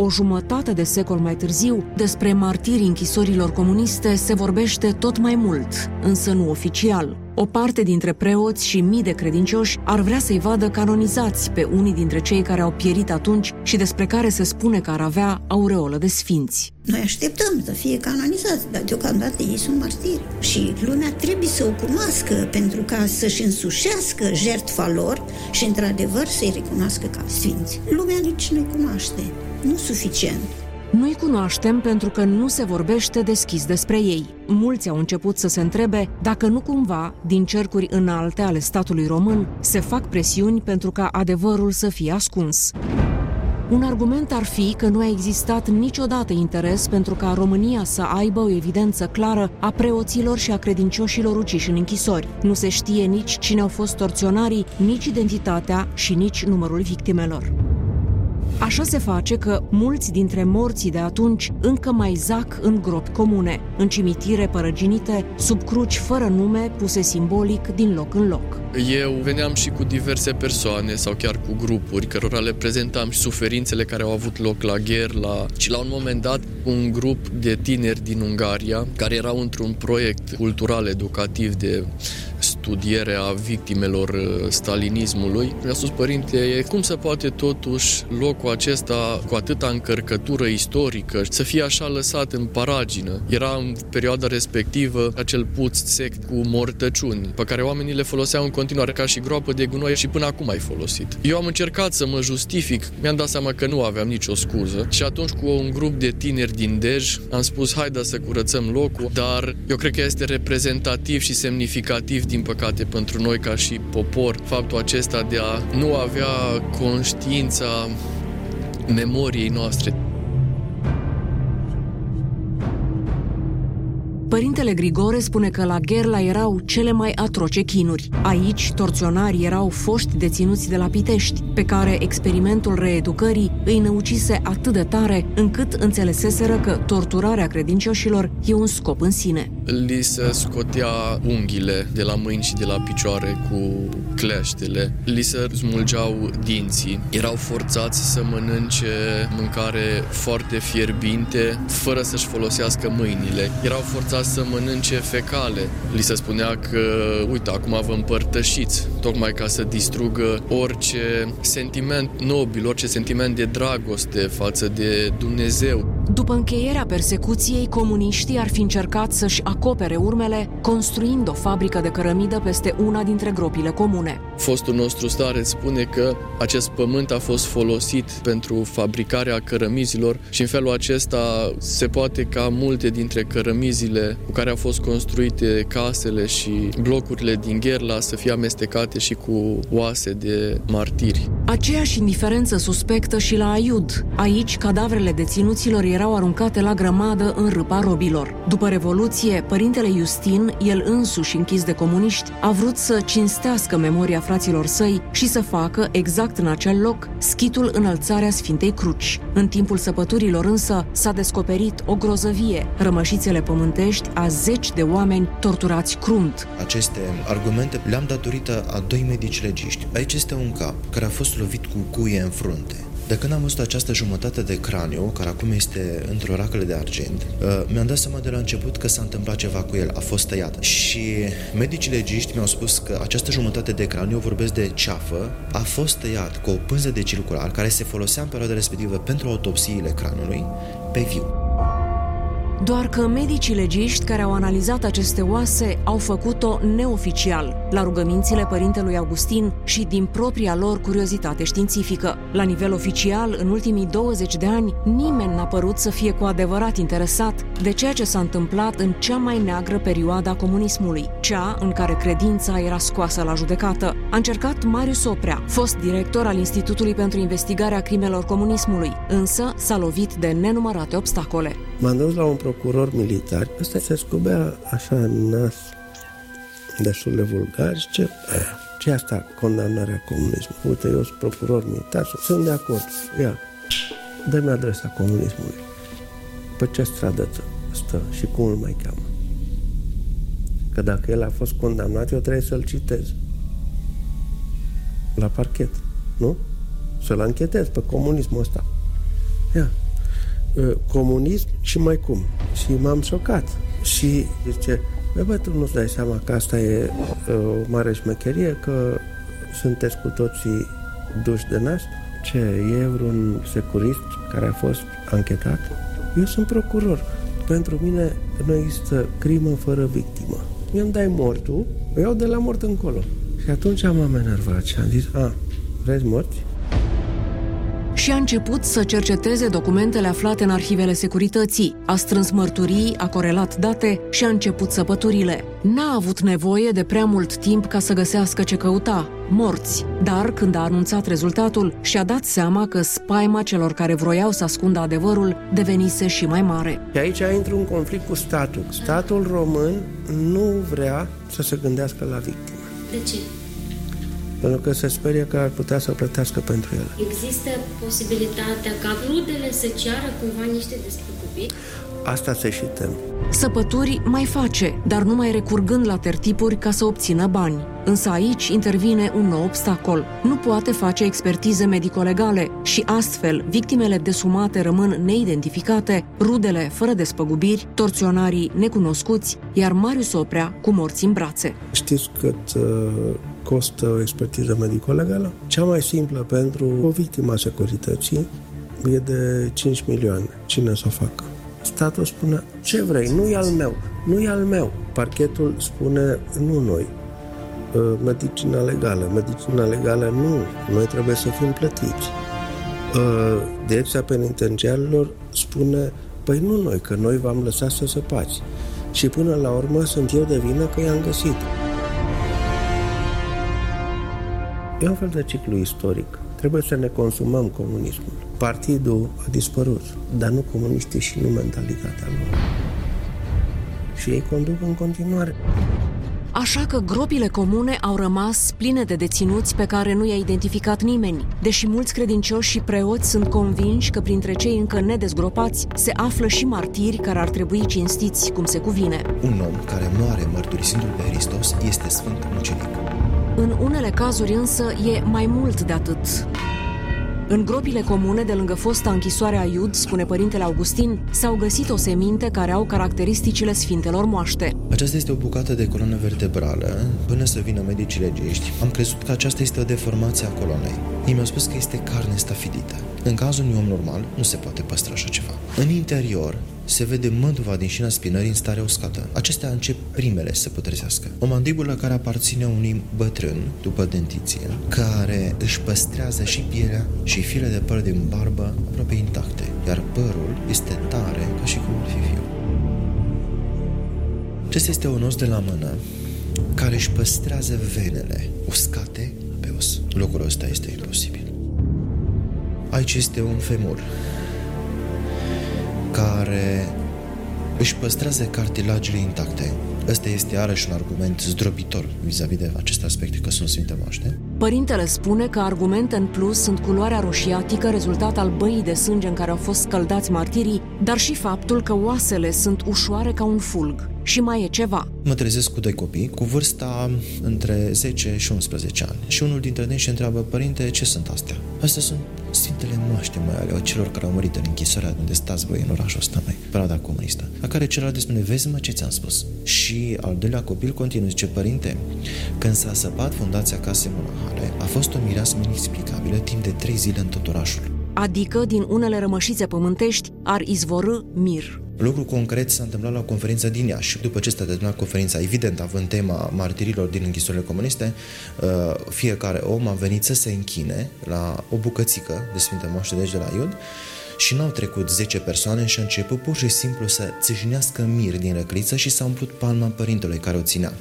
A: O jumătate de secol mai târziu, despre martirii închisorilor comuniste se vorbește tot mai mult, însă nu oficial. O parte dintre preoți și mii de credincioși ar vrea să-i vadă canonizați pe unii dintre cei care au pierit atunci și despre care se spune că ar avea aureolă de sfinți.
D: Noi așteptăm să fie canonizați, dar deocamdată ei sunt martiri. Și lumea trebuie să o cunoască pentru ca să-și însușească jertfa lor și, într-adevăr, să-i recunoască ca sfinți. Lumea nici nu-i cunoaște. Nu suficient.
A: Nu-i cunoaștem pentru că nu se vorbește deschis despre ei. Mulți au început să se întrebe dacă nu cumva, din cercuri înalte ale statului român, se fac presiuni pentru ca adevărul să fie ascuns. Un argument ar fi că nu a existat niciodată interes pentru ca România să aibă o evidență clară a preoților și a credincioșilor uciși în închisori. Nu se știe nici cine au fost torționarii, nici identitatea și nici numărul victimelor. Așa se face că mulți dintre morții de atunci încă mai zac în gropi comune, în cimitire părăginite, sub cruci fără nume puse simbolic din loc în loc.
K: Eu veneam și cu diverse persoane sau chiar cu grupuri cărora le prezentam și suferințele care au avut loc la gher, la... și la un moment dat un grup de tineri din Ungaria care erau într-un proiect cultural educativ de studiere a victimelor uh, stalinismului. Mi-a spus, părinte, cum se poate totuși locul acesta cu atâta încărcătură istorică să fie așa lăsat în paragină? Era în perioada respectivă acel puț sec cu mortăciuni, pe care oamenii le foloseau în continuare ca și groapă de gunoi și până acum ai folosit. Eu am încercat să mă justific, mi-am dat seama că nu aveam nicio scuză și atunci cu un grup de tineri din Dej am spus haida să curățăm locul, dar eu cred că este reprezentativ și semnificativ din păcate pentru noi ca și popor faptul acesta de a nu avea conștiința memoriei noastre.
A: Părintele Grigore spune că la Gherla erau cele mai atroce chinuri. Aici, torționarii erau foști deținuți de la Pitești, pe care experimentul reeducării îi năucise atât de tare încât înțeleseseră că torturarea credincioșilor e un scop în sine.
K: Li se scotea unghiile de la mâini și de la picioare cu cleștele, li se smulgeau dinții, erau forțați să mănânce mâncare foarte fierbinte, fără să-și folosească mâinile, erau forțați să mănânce fecale. Li se spunea că, uite, acum vă împărtășiți, tocmai ca să distrugă orice sentiment nobil, orice sentiment de dragoste față de Dumnezeu.
A: După încheierea persecuției, comuniștii ar fi încercat să-și acopere urmele, construind o fabrică de cărămidă peste una dintre gropile comune.
K: Fostul nostru stare spune că acest pământ a fost folosit pentru fabricarea cărămizilor și în felul acesta se poate ca multe dintre cărămizile cu care au fost construite casele și blocurile din Gherla să fie amestecate și cu oase de martiri.
A: Aceeași indiferență suspectă și la Aiud. Aici, cadavrele deținuților erau aruncate la grămadă în râpa robilor. După Revoluție, părintele Justin, el însuși închis de comuniști, a vrut să cinstească memoria fraților săi și să facă, exact în acel loc, schitul înălțarea Sfintei Cruci. În timpul săpăturilor însă s-a descoperit o grozăvie, rămășițele pământești a zeci de oameni torturați crunt.
J: Aceste argumente le-am datorită a doi medici legiști. Aici este un cap care a fost lovit cu cuie în frunte. De când am văzut această jumătate de craniu, care acum este într-o racăle de argint, uh, mi-am dat seama de la început că s-a întâmplat ceva cu el, a fost tăiat. Și medicii legiști mi-au spus că această jumătate de craniu, vorbesc de ceafă, a fost tăiat cu o pânză de circular care se folosea în perioada respectivă pentru autopsiile craniului pe viu.
A: Doar că medicii legiști care au analizat aceste oase au făcut-o neoficial, la rugămințile părintelui Augustin și din propria lor curiozitate științifică. La nivel oficial, în ultimii 20 de ani, nimeni n-a părut să fie cu adevărat interesat de ceea ce s-a întâmplat în cea mai neagră perioadă a comunismului, cea în care credința era scoasă la judecată. A încercat Marius Oprea, fost director al Institutului pentru Investigarea Crimelor Comunismului, însă s-a lovit de nenumărate obstacole.
L: M-am dus la un procuror militar, ăsta se scubea așa în nas destul de vulgar și ce, ce asta condamnarea comunismului? Uite, eu sunt procuror militar, sunt de acord, ia, dă-mi adresa comunismului. Pe ce stradă stă și cum îl mai cheamă? Că dacă el a fost condamnat, eu trebuie să-l citez. La parchet, nu? Să-l anchetez pe comunismul ăsta. Ia, comunism și mai cum. Și m-am șocat. Și zice, bă, tu nu-ți dai seama că asta e o mare șmecherie, că sunteți cu toții duși de nas? Ce, e vreun securist care a fost anchetat? Eu sunt procuror. Pentru mine nu există crimă fără victimă. Eu îmi dai mortul, o iau de la mort încolo. Și atunci m-am enervat și am zis, a, vreți morți?
A: Și a început să cerceteze documentele aflate în arhivele securității. A strâns mărturii, a corelat date și a început săpăturile. N-a avut nevoie de prea mult timp ca să găsească ce căuta, morți. Dar când a anunțat rezultatul, și-a dat seama că spaima celor care vroiau să ascundă adevărul devenise și mai mare.
L: Și aici intru un conflict cu statul. Statul român nu vrea să se gândească la victime.
M: De ce?
L: Pentru că se sperie că ar putea să plătească pentru ele.
M: Există posibilitatea ca rudele să ceară cumva niște despăgubiri?
L: Asta se și tem.
A: Săpături mai face, dar numai recurgând la tertipuri ca să obțină bani. Însă aici intervine un nou obstacol. Nu poate face expertize medico-legale și astfel victimele desumate rămân neidentificate, rudele fără despăgubiri, torționarii necunoscuți, iar Marius Oprea cu morți în brațe.
L: Știți cât uh, costă o expertiză medico-legală? Cea mai simplă pentru o victimă a securității e de 5 milioane. Cine să o facă? Statul spune, ce vrei, nu e al meu, nu e al meu. Parchetul spune, nu noi, uh, medicina legală. Medicina legală nu, noi trebuie să fim plătiți. Uh, direcția penitenciarilor spune, păi nu noi, că noi v-am lăsat să săpați. Și până la urmă sunt eu de vină că i-am găsit. E un fel de ciclu istoric. Trebuie să ne consumăm comunismul. Partidul a dispărut, dar nu comuniștii și nu mentalitatea lor. Și ei conduc în continuare.
A: Așa că gropile comune au rămas pline de deținuți pe care nu i-a identificat nimeni, deși mulți credincioși și preoți sunt convinși că printre cei încă nedezgropați se află și martiri care ar trebui cinstiți cum se cuvine.
J: Un om care moare mărturisindu-l pe Hristos este sfânt mucenic.
A: În unele cazuri însă e mai mult de atât. În gropile comune de lângă fosta închisoare a Iud, spune părintele Augustin, s-au găsit oseminte care au caracteristicile sfintelor moaște.
J: Aceasta este o bucată de coloană vertebrală. Până să vină medicii legiști, am crezut că aceasta este o deformație a coloanei. Ei mi-au spus că este carne stafidită. În cazul unui om normal, nu se poate păstra așa ceva. În interior, se vede măduva din șina spinării în stare uscată. Acestea încep primele să putrezească. O mandibulă care aparține unui bătrân, după dentiție, care își păstrează și pielea și file de păr din barbă aproape intacte, iar părul este tare ca și cum ar fi viu. Acesta este un os de la mână care își păstrează venele uscate pe os. Locul ăsta este imposibil. Aici este un femur care își păstrează cartilagele intacte. Ăsta este iarăși un argument zdrobitor vis-a-vis de acest aspect că sunt Sfinte Moaște.
A: Părintele spune că argumente în plus sunt culoarea roșiatică, rezultat al băii de sânge în care au fost scăldați martirii, dar și faptul că oasele sunt ușoare ca un fulg. Și mai e ceva.
J: Mă trezesc cu doi copii, cu vârsta între 10 și 11 ani. Și unul dintre ei și întreabă, părinte, ce sunt astea? Astea sunt Sfintele moaște mai ale celor care au murit în închisoarea unde stați voi în orașul ăsta, mai, perioada comunistă. La care celălalt spune, vezi mă ce ți-am spus. Și al doilea copil continuă, zice, părinte, când s-a săpat fundația casei monahale, a fost o mireasmă inexplicabilă timp de trei zile în tot orașul.
A: Adică din unele rămășițe pământești ar izvorâ mir.
J: Lucru concret s-a întâmplat la o conferință din Iași. După ce s-a terminat conferința, evident, având tema martirilor din închisorile comuniste, uh, fiecare om a venit să se închine la o bucățică de Sfinte Moaște, deci de la Iud, și n-au trecut 10 persoane și a început pur și simplu să țâșnească mir din răcliță și s-a umplut palma părintelui care o ținea.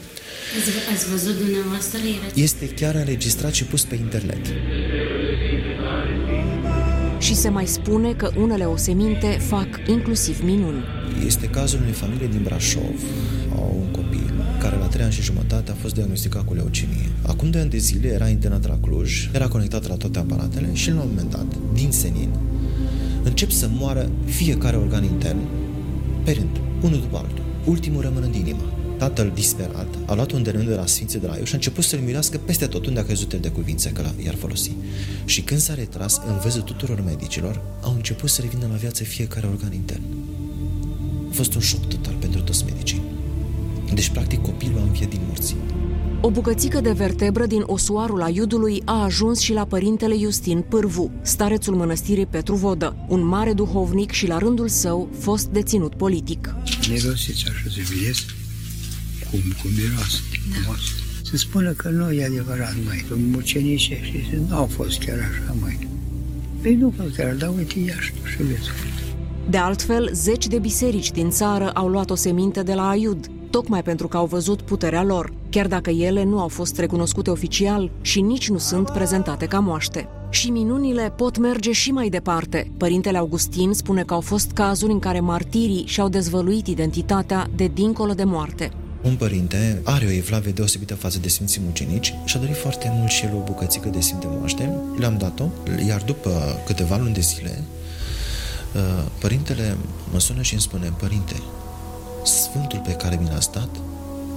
M: Ați văzut dumneavoastră?
J: Este chiar înregistrat și pus pe internet.
A: Și se mai spune că unele oseminte fac inclusiv minuni.
J: Este cazul unei familii din Brașov, au un copil care la 3 ani și jumătate a fost diagnosticat cu leucemie. Acum 2 ani de zile era internat la Cluj, era conectat la toate aparatele și la un moment dat, din senin, încep să moară fiecare organ intern, pe rând, unul după altul, ultimul rămânând inima. Tatăl disperat a luat un de la Sfinții de la Iu și a început să-l mirească peste tot unde a crezut el de cuvințe că i-ar folosi. Și când s-a retras, în văzul tuturor medicilor, au început să revină la viață fiecare organ intern. A fost un șoc total pentru toți medicii. Deci, practic, copilul a înviat din morții.
A: O bucățică de vertebră din osoarul aiudului a ajuns și la părintele Justin Pârvu, starețul mănăstirii Petru Vodă, un mare duhovnic și la rândul său fost deținut politic.
G: Mirosiți așa se miros, cum, cum miroase, da. Se spune că nu e adevărat, mai. Mucenice și nu au fost chiar așa, mai. Păi nu chiar, dar uite, ia și vezi.
A: De altfel, zeci de biserici din țară au luat o seminte de la Aiud, tocmai pentru că au văzut puterea lor, chiar dacă ele nu au fost recunoscute oficial și nici nu sunt prezentate ca moaște. Și minunile pot merge și mai departe. Părintele Augustin spune că au fost cazuri în care martirii și-au dezvăluit identitatea de dincolo de moarte.
J: Un părinte are o evlavie deosebită față de Sfinții Mucenici și a dorit foarte mult și el o bucățică de Sfinte Moaște. Le-am dat-o, iar după câteva luni de zile, uh, părintele mă sună și îmi spune, Părinte, Sfântul pe care mi l-a stat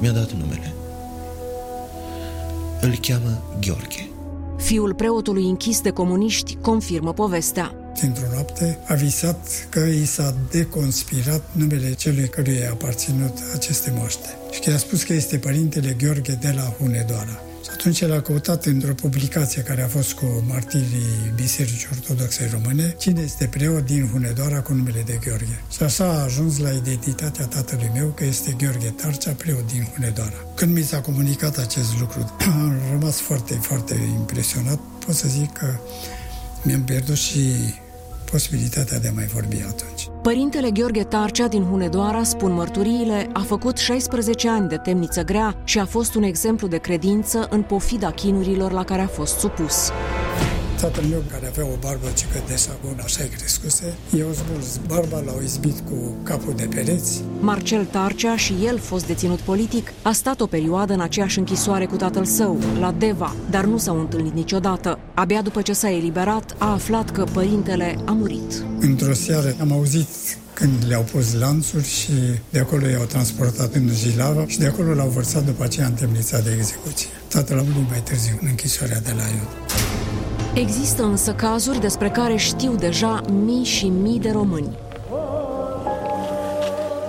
J: mi-a dat numele. Îl cheamă Gheorghe.
A: Fiul preotului închis de comuniști confirmă povestea.
F: Dintr-o noapte a visat că i s-a deconspirat numele celui căruia a aparținut aceste moaște și că i-a spus că este părintele Gheorghe de la Hunedoara. Și atunci el a căutat într-o publicație care a fost cu martirii Bisericii Ortodoxe Române cine este preot din Hunedoara cu numele de Gheorghe. Și așa a ajuns la identitatea tatălui meu că este Gheorghe Tarcea, preot din Hunedoara. Când mi s-a comunicat acest lucru, am rămas foarte, foarte impresionat. Pot să zic că mi-am pierdut și posibilitatea de a mai vorbi atunci.
A: Părintele Gheorghe Tarcea din Hunedoara, spun mărturiile, a făcut 16 ani de temniță grea și a fost un exemplu de credință în pofida chinurilor la care a fost supus.
F: Tatăl meu, care avea o barbă cică de sabun, așa e crescuse, i-au smuls barba, l-au izbit cu capul de pereți.
A: Marcel Tarcea și el, fost deținut politic, a stat o perioadă în aceeași închisoare cu tatăl său, la Deva, dar nu s-au întâlnit niciodată. Abia după ce s-a eliberat, a aflat că părintele a murit.
F: Într-o seară am auzit când le-au pus lanțuri și de acolo i-au transportat în Jilava și de acolo l-au vărsat după aceea în temnița de execuție. Tatăl a murit mai târziu în închisoarea de la Iud.
A: Există însă cazuri despre care știu deja mii și mii de români.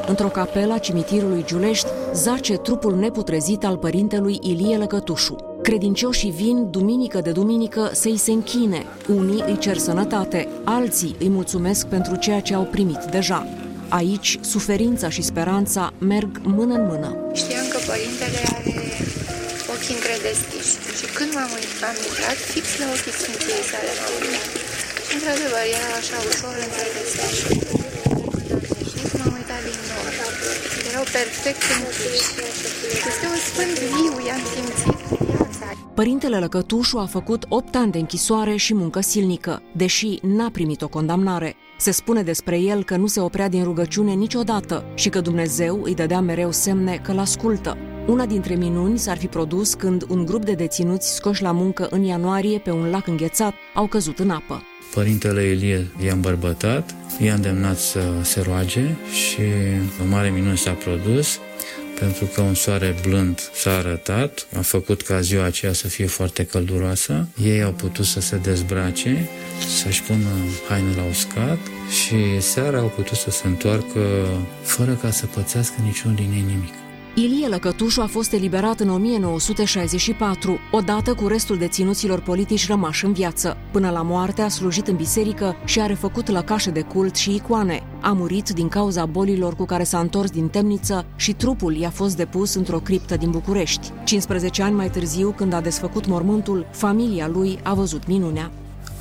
A: Într-o capelă a cimitirului Giulești zace trupul neputrezit al părintelui Ilie Lăcătușu. Credincioșii vin duminică de duminică să-i se închine. Unii îi cer sănătate, alții îi mulțumesc pentru ceea ce au primit deja. Aici, suferința și speranța merg mână în mână.
N: Știam că părintele are ochii între deschiși și când m-am am intrat, fix la ochii Sfinției sale m-am uitat. Și într-adevăr, era așa ușor între deschiși. M-am uitat din nou. Erau perfect închiși. Este un sfânt viu, i-am simțit
A: Părintele Lăcătușu a făcut 8 ani de închisoare și muncă silnică, deși n-a primit o condamnare. Se spune despre el că nu se oprea din rugăciune niciodată și că Dumnezeu îi dădea mereu semne că l-ascultă. Una dintre minuni s-ar fi produs când un grup de deținuți scoși la muncă în ianuarie pe un lac înghețat au căzut în apă.
O: Părintele Ilie i-a îmbărbătat, i-a îndemnat să se roage și o mare minune s-a produs pentru că un soare blând s-a arătat, a făcut ca ziua aceea să fie foarte călduroasă. Ei au putut să se dezbrace, să-și pună haine la uscat și seara au putut să se întoarcă fără ca să pățească niciunul din ei nimic.
A: Ilie Lăcătușu a fost eliberat în 1964, odată cu restul deținuților politici rămași în viață. Până la moarte a slujit în biserică și a refăcut lăcașe de cult și icoane. A murit din cauza bolilor cu care s-a întors din temniță și trupul i-a fost depus într-o criptă din București. 15 ani mai târziu, când a desfăcut mormântul, familia lui a văzut minunea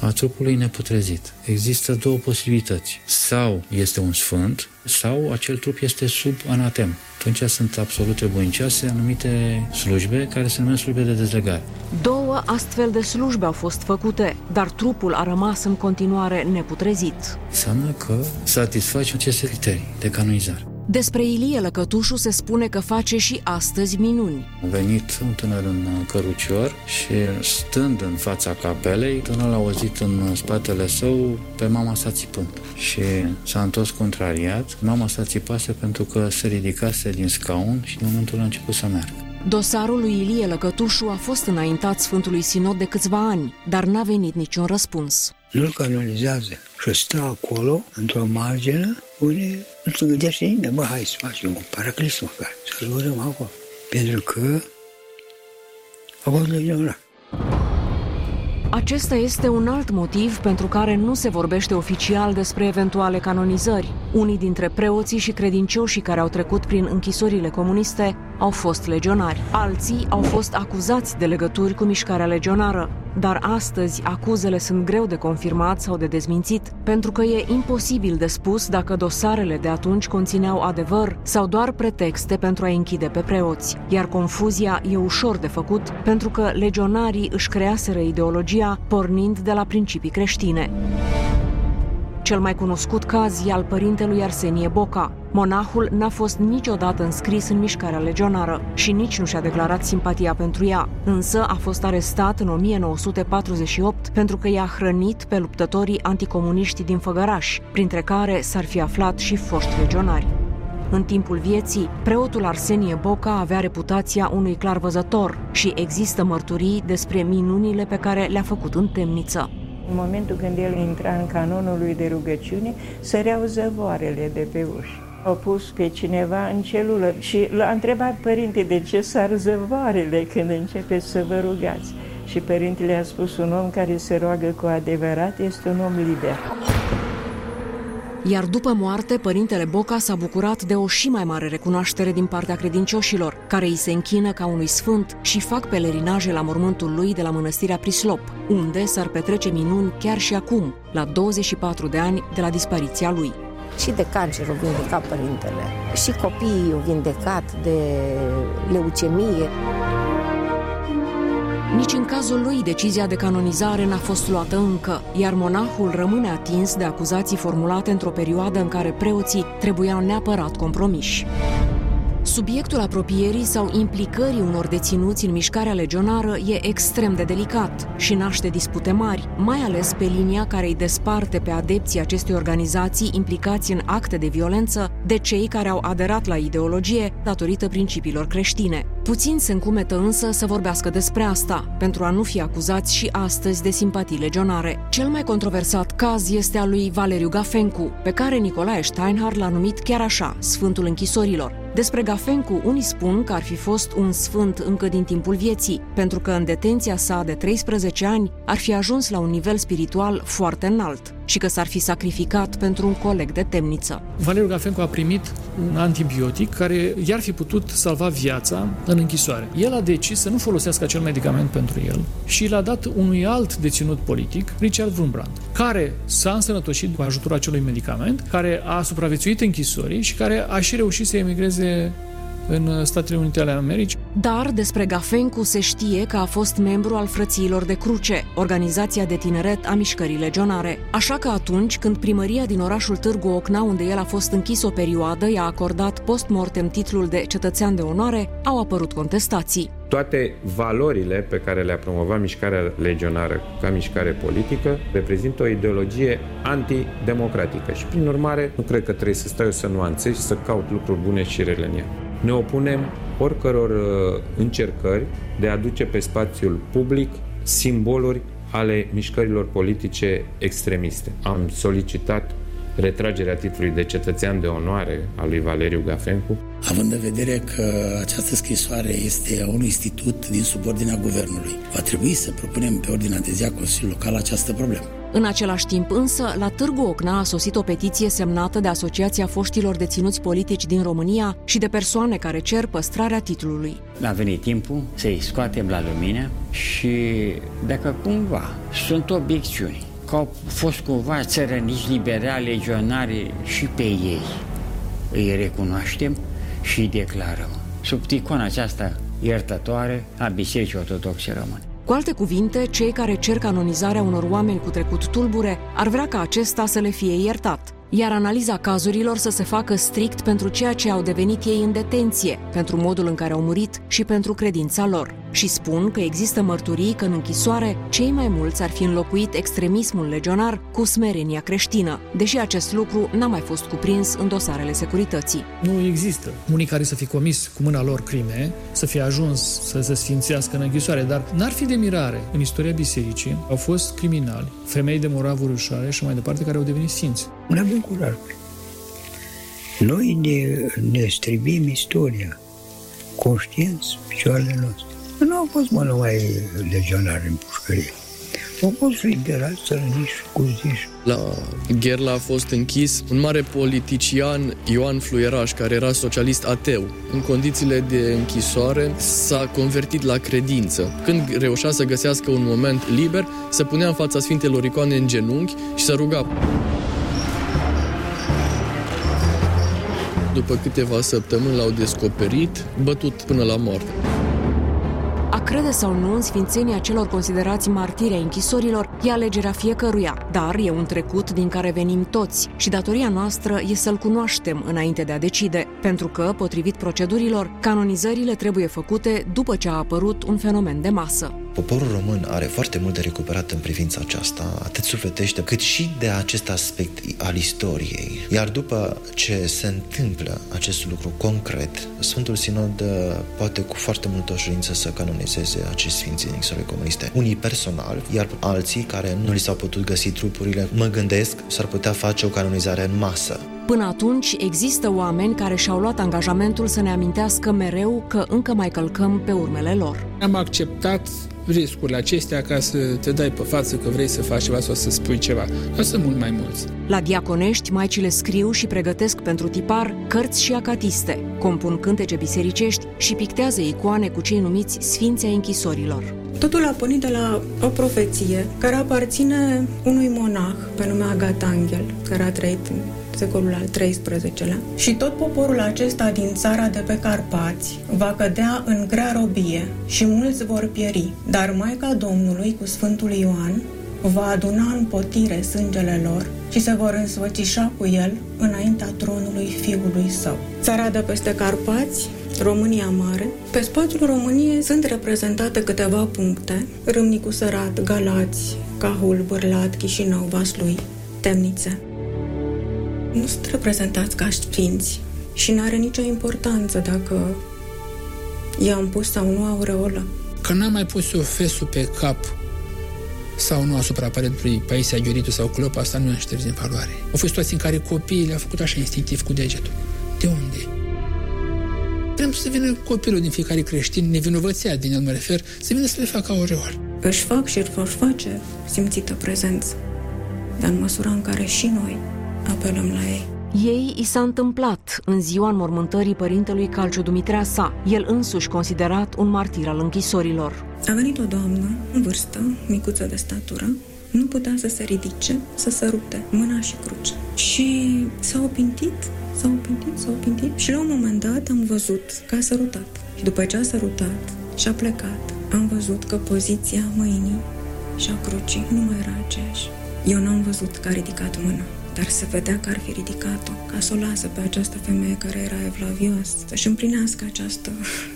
O: a trupului neputrezit. Există două posibilități. Sau este un sfânt, sau acel trup este sub anatem. Atunci sunt absolut trebuincioase anumite slujbe care se numesc slujbe de dezlegare.
A: Două astfel de slujbe au fost făcute, dar trupul a rămas în continuare neputrezit.
O: Înseamnă că satisface aceste criterii de canonizare.
A: Despre Ilie Lăcătușu se spune că face și astăzi minuni.
O: A venit un tânăr în cărucior și stând în fața capelei, tânărul a auzit în spatele său pe mama sa țipând. Și s-a întors contrariat. Mama sa țipase pentru că se ridicase din scaun și în momentul a început să meargă.
A: Dosarul lui Ilie Lăcătușu a fost înaintat Sfântului Sinod de câțiva ani, dar n-a venit niciun răspuns.
G: Nu-l canonizează și stă acolo, într-o margine, unde nu se gândește nimeni, bă, hai să facem un paraclis măcar, să-l urăm acolo. Pentru că a fost legionar.
A: Acesta este un alt motiv pentru care nu se vorbește oficial despre eventuale canonizări. Unii dintre preoții și credincioșii care au trecut prin închisorile comuniste au fost legionari. Alții au fost acuzați de legături cu mișcarea legionară. Dar astăzi acuzele sunt greu de confirmat sau de dezmințit, pentru că e imposibil de spus dacă dosarele de atunci conțineau adevăr sau doar pretexte pentru a închide pe preoți. Iar confuzia e ușor de făcut, pentru că legionarii își creaseră ideologia pornind de la principii creștine. Cel mai cunoscut caz e al părintelui Arsenie Boca. Monahul n-a fost niciodată înscris în mișcarea legionară și nici nu și-a declarat simpatia pentru ea, însă a fost arestat în 1948 pentru că i-a hrănit pe luptătorii anticomuniști din Făgăraș, printre care s-ar fi aflat și foști legionari. În timpul vieții, preotul Arsenie Boca avea reputația unui clarvăzător și există mărturii despre minunile pe care le-a făcut în temniță.
P: În momentul când el intra în canonul lui de rugăciune, săreau zăvoarele de pe uși. Au pus pe cineva în celulă și l-a întrebat părinte de ce sar zăvoarele când începeți să vă rugați. Și părintele a spus un om care se roagă cu adevărat este un om liber.
A: Iar după moarte, părintele Boca s-a bucurat de o și mai mare recunoaștere din partea credincioșilor, care îi se închină ca unui sfânt și fac pelerinaje la mormântul lui de la mănăstirea Prislop, unde s-ar petrece minuni chiar și acum, la 24 de ani de la dispariția lui.
Q: Și de cancer o vindecat părintele, și copiii au vindecat de leucemie.
A: Nici în cazul lui decizia de canonizare n-a fost luată încă, iar monahul rămâne atins de acuzații formulate într-o perioadă în care preoții trebuiau neapărat compromiși. Subiectul apropierii sau implicării unor deținuți în mișcarea legionară e extrem de delicat și naște dispute mari, mai ales pe linia care îi desparte pe adepții acestei organizații implicați în acte de violență de cei care au aderat la ideologie datorită principiilor creștine. Puțin se încumetă însă să vorbească despre asta, pentru a nu fi acuzați și astăzi de simpatii legionare. Cel mai controversat caz este al lui Valeriu Gafencu, pe care Nicolae Steinhardt l-a numit chiar așa, Sfântul Închisorilor. Despre Gafencu, unii spun că ar fi fost un sfânt încă din timpul vieții, pentru că în detenția sa de 13 ani ar fi ajuns la un nivel spiritual foarte înalt și că s-ar fi sacrificat pentru un coleg de temniță.
R: Valeriu Gafencu a primit un antibiotic care i-ar fi putut salva viața în închisoare. El a decis să nu folosească acel medicament pentru el și l-a dat unui alt deținut politic, Richard Wurmbrand, care s-a însănătoșit cu ajutorul acelui medicament, care a supraviețuit închisorii și care a și reușit să emigreze în Statele Unite ale Americii.
A: Dar despre Gafencu se știe că a fost membru al Frățiilor de Cruce, organizația de tineret a mișcării legionare. Așa că atunci când primăria din orașul Târgu Ocna, unde el a fost închis o perioadă, i-a acordat post-mortem titlul de cetățean de onoare, au apărut contestații.
S: Toate valorile pe care le-a promovat mișcarea legionară ca mișcare politică reprezintă o ideologie antidemocratică și, prin urmare, nu cred că trebuie să stau eu să nuanțez și să caut lucruri bune și rele în ea. Ne opunem oricăror uh, încercări de a duce pe spațiul public simboluri ale mișcărilor politice extremiste. Am solicitat retragerea titlului de cetățean de onoare al lui Valeriu Gafencu.
T: Având în vedere că această scrisoare este un institut din subordinea guvernului, va trebui să propunem pe ordinea de zi a Consiliului Local această problemă.
A: În același timp însă, la Târgu Ocna a sosit o petiție semnată de Asociația Foștilor Deținuți Politici din România și de persoane care cer păstrarea titlului.
U: A venit timpul să-i scoatem la lumină și dacă cumva sunt obiecțiuni că au fost cumva țărănici liberali, legionari și pe ei, îi recunoaștem și îi declarăm. Sub ticona aceasta iertătoare a Bisericii Ortodoxe Române.
A: Cu alte cuvinte, cei care cer canonizarea unor oameni cu trecut tulbure ar vrea ca acesta să le fie iertat, iar analiza cazurilor să se facă strict pentru ceea ce au devenit ei în detenție, pentru modul în care au murit și pentru credința lor și spun că există mărturii că în închisoare cei mai mulți ar fi înlocuit extremismul legionar cu smerenia creștină, deși acest lucru n-a mai fost cuprins în dosarele securității.
R: Nu există unii care să fi comis cu mâna lor crime, să fie ajuns să se sfințească în închisoare, dar n-ar fi de mirare. În istoria bisericii au fost criminali, femei de moravuri ușoare și mai departe care au devenit sfinți.
F: Nu avem curaj. Noi ne, ne strivim istoria, conștienți picioarele noastre. Nu au fost, mă, numai legionari în pușcărie. Au fost liberali, țărăniși, cuziși.
K: La Gherla a fost închis un mare politician, Ioan Fluieraș, care era socialist ateu. În condițiile de închisoare s-a convertit la credință. Când reușea să găsească un moment liber, se punea în fața Sfintelor Icoane în genunchi și se ruga. După câteva săptămâni l-au descoperit, bătut până la moarte.
A: A crede sau nu în sfințenia celor considerați martiri ai închisorilor e alegerea fiecăruia, dar e un trecut din care venim toți și datoria noastră e să-l cunoaștem înainte de a decide, pentru că, potrivit procedurilor, canonizările trebuie făcute după ce a apărut un fenomen de masă.
J: Poporul român are foarte mult de recuperat în privința aceasta, atât sufletește, cât și de acest aspect al istoriei. Iar după ce se întâmplă acest lucru concret, Sfântul Sinod uh, poate cu foarte multă ușurință să canonizeze acești sfinți din istorie comuniste. Unii personal, iar alții care nu li s-au putut găsi trupurile, mă gândesc, s-ar putea face o canonizare în masă.
A: Până atunci, există oameni care și-au luat angajamentul să ne amintească mereu că încă mai călcăm pe urmele lor.
V: Am acceptat riscurile acestea ca să te dai pe față că vrei să faci ceva sau să spui ceva. Dar sunt mult mai mulți.
A: La Diaconești, maicile scriu și pregătesc pentru tipar cărți și acatiste, compun cântece bisericești și pictează icoane cu cei numiți Sfinții ai închisorilor.
W: Totul a pornit de la o profeție care aparține unui monah pe nume Agat Angel, care a trăit secolul al XIII-lea, și tot poporul acesta din țara de pe Carpați va cădea în grea robie și mulți vor pieri, dar Maica Domnului cu Sfântul Ioan va aduna în potire sângele lor și se vor însfățișa cu el înaintea tronului fiului său. Țara de peste Carpați România Mare. Pe spațiul României sunt reprezentate câteva puncte, Râmnicu Sărat, Galați, Cahul, Bârlat, Chișinău, Vaslui, Temnițe. Nu sunt reprezentați ca sfinți și nu are nicio importanță dacă i-am pus sau nu aureolă.
V: Că n-am mai pus eu fesul pe cap sau nu asupra parentului Paisia Ghioritu sau Clop, asta nu e șters din valoare. Au fost situații în care copiii le-au făcut așa instinctiv cu degetul. De unde? Vrem să vină copilul din fiecare creștin, nevinovăția din el mă refer, să vină să le facă aureol.
W: Își fac și își vor face simțită prezență, dar în măsura în care și noi apelăm la ei.
A: Ei i s-a întâmplat în ziua înmormântării părintelui Calciu Dumitrea sa, el însuși considerat un martir al închisorilor.
W: A venit o doamnă în vârstă, micuță de statură, nu putea să se ridice, să sărute mâna și cruce. Și s-a opintit s-au pintit, s-au pintit și la un moment dat am văzut că a sărutat. Și după ce a sărutat și a plecat, am văzut că poziția mâinii și a crucii nu mai era aceeași. Eu n-am văzut că a ridicat mâna dar se vedea că ar fi ridicat-o ca să o lasă pe această femeie care era evlavioasă să-și împlinească această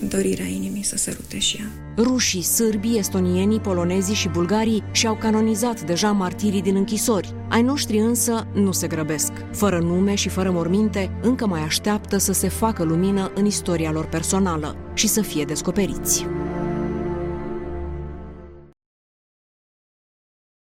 W: dorire a inimii să sărute și ea.
A: Rușii, sârbii, estonienii, polonezii și bulgarii și-au canonizat deja martirii din închisori. Ai noștri însă nu se grăbesc. Fără nume și fără morminte, încă mai așteaptă să se facă lumină în istoria lor personală și să fie descoperiți.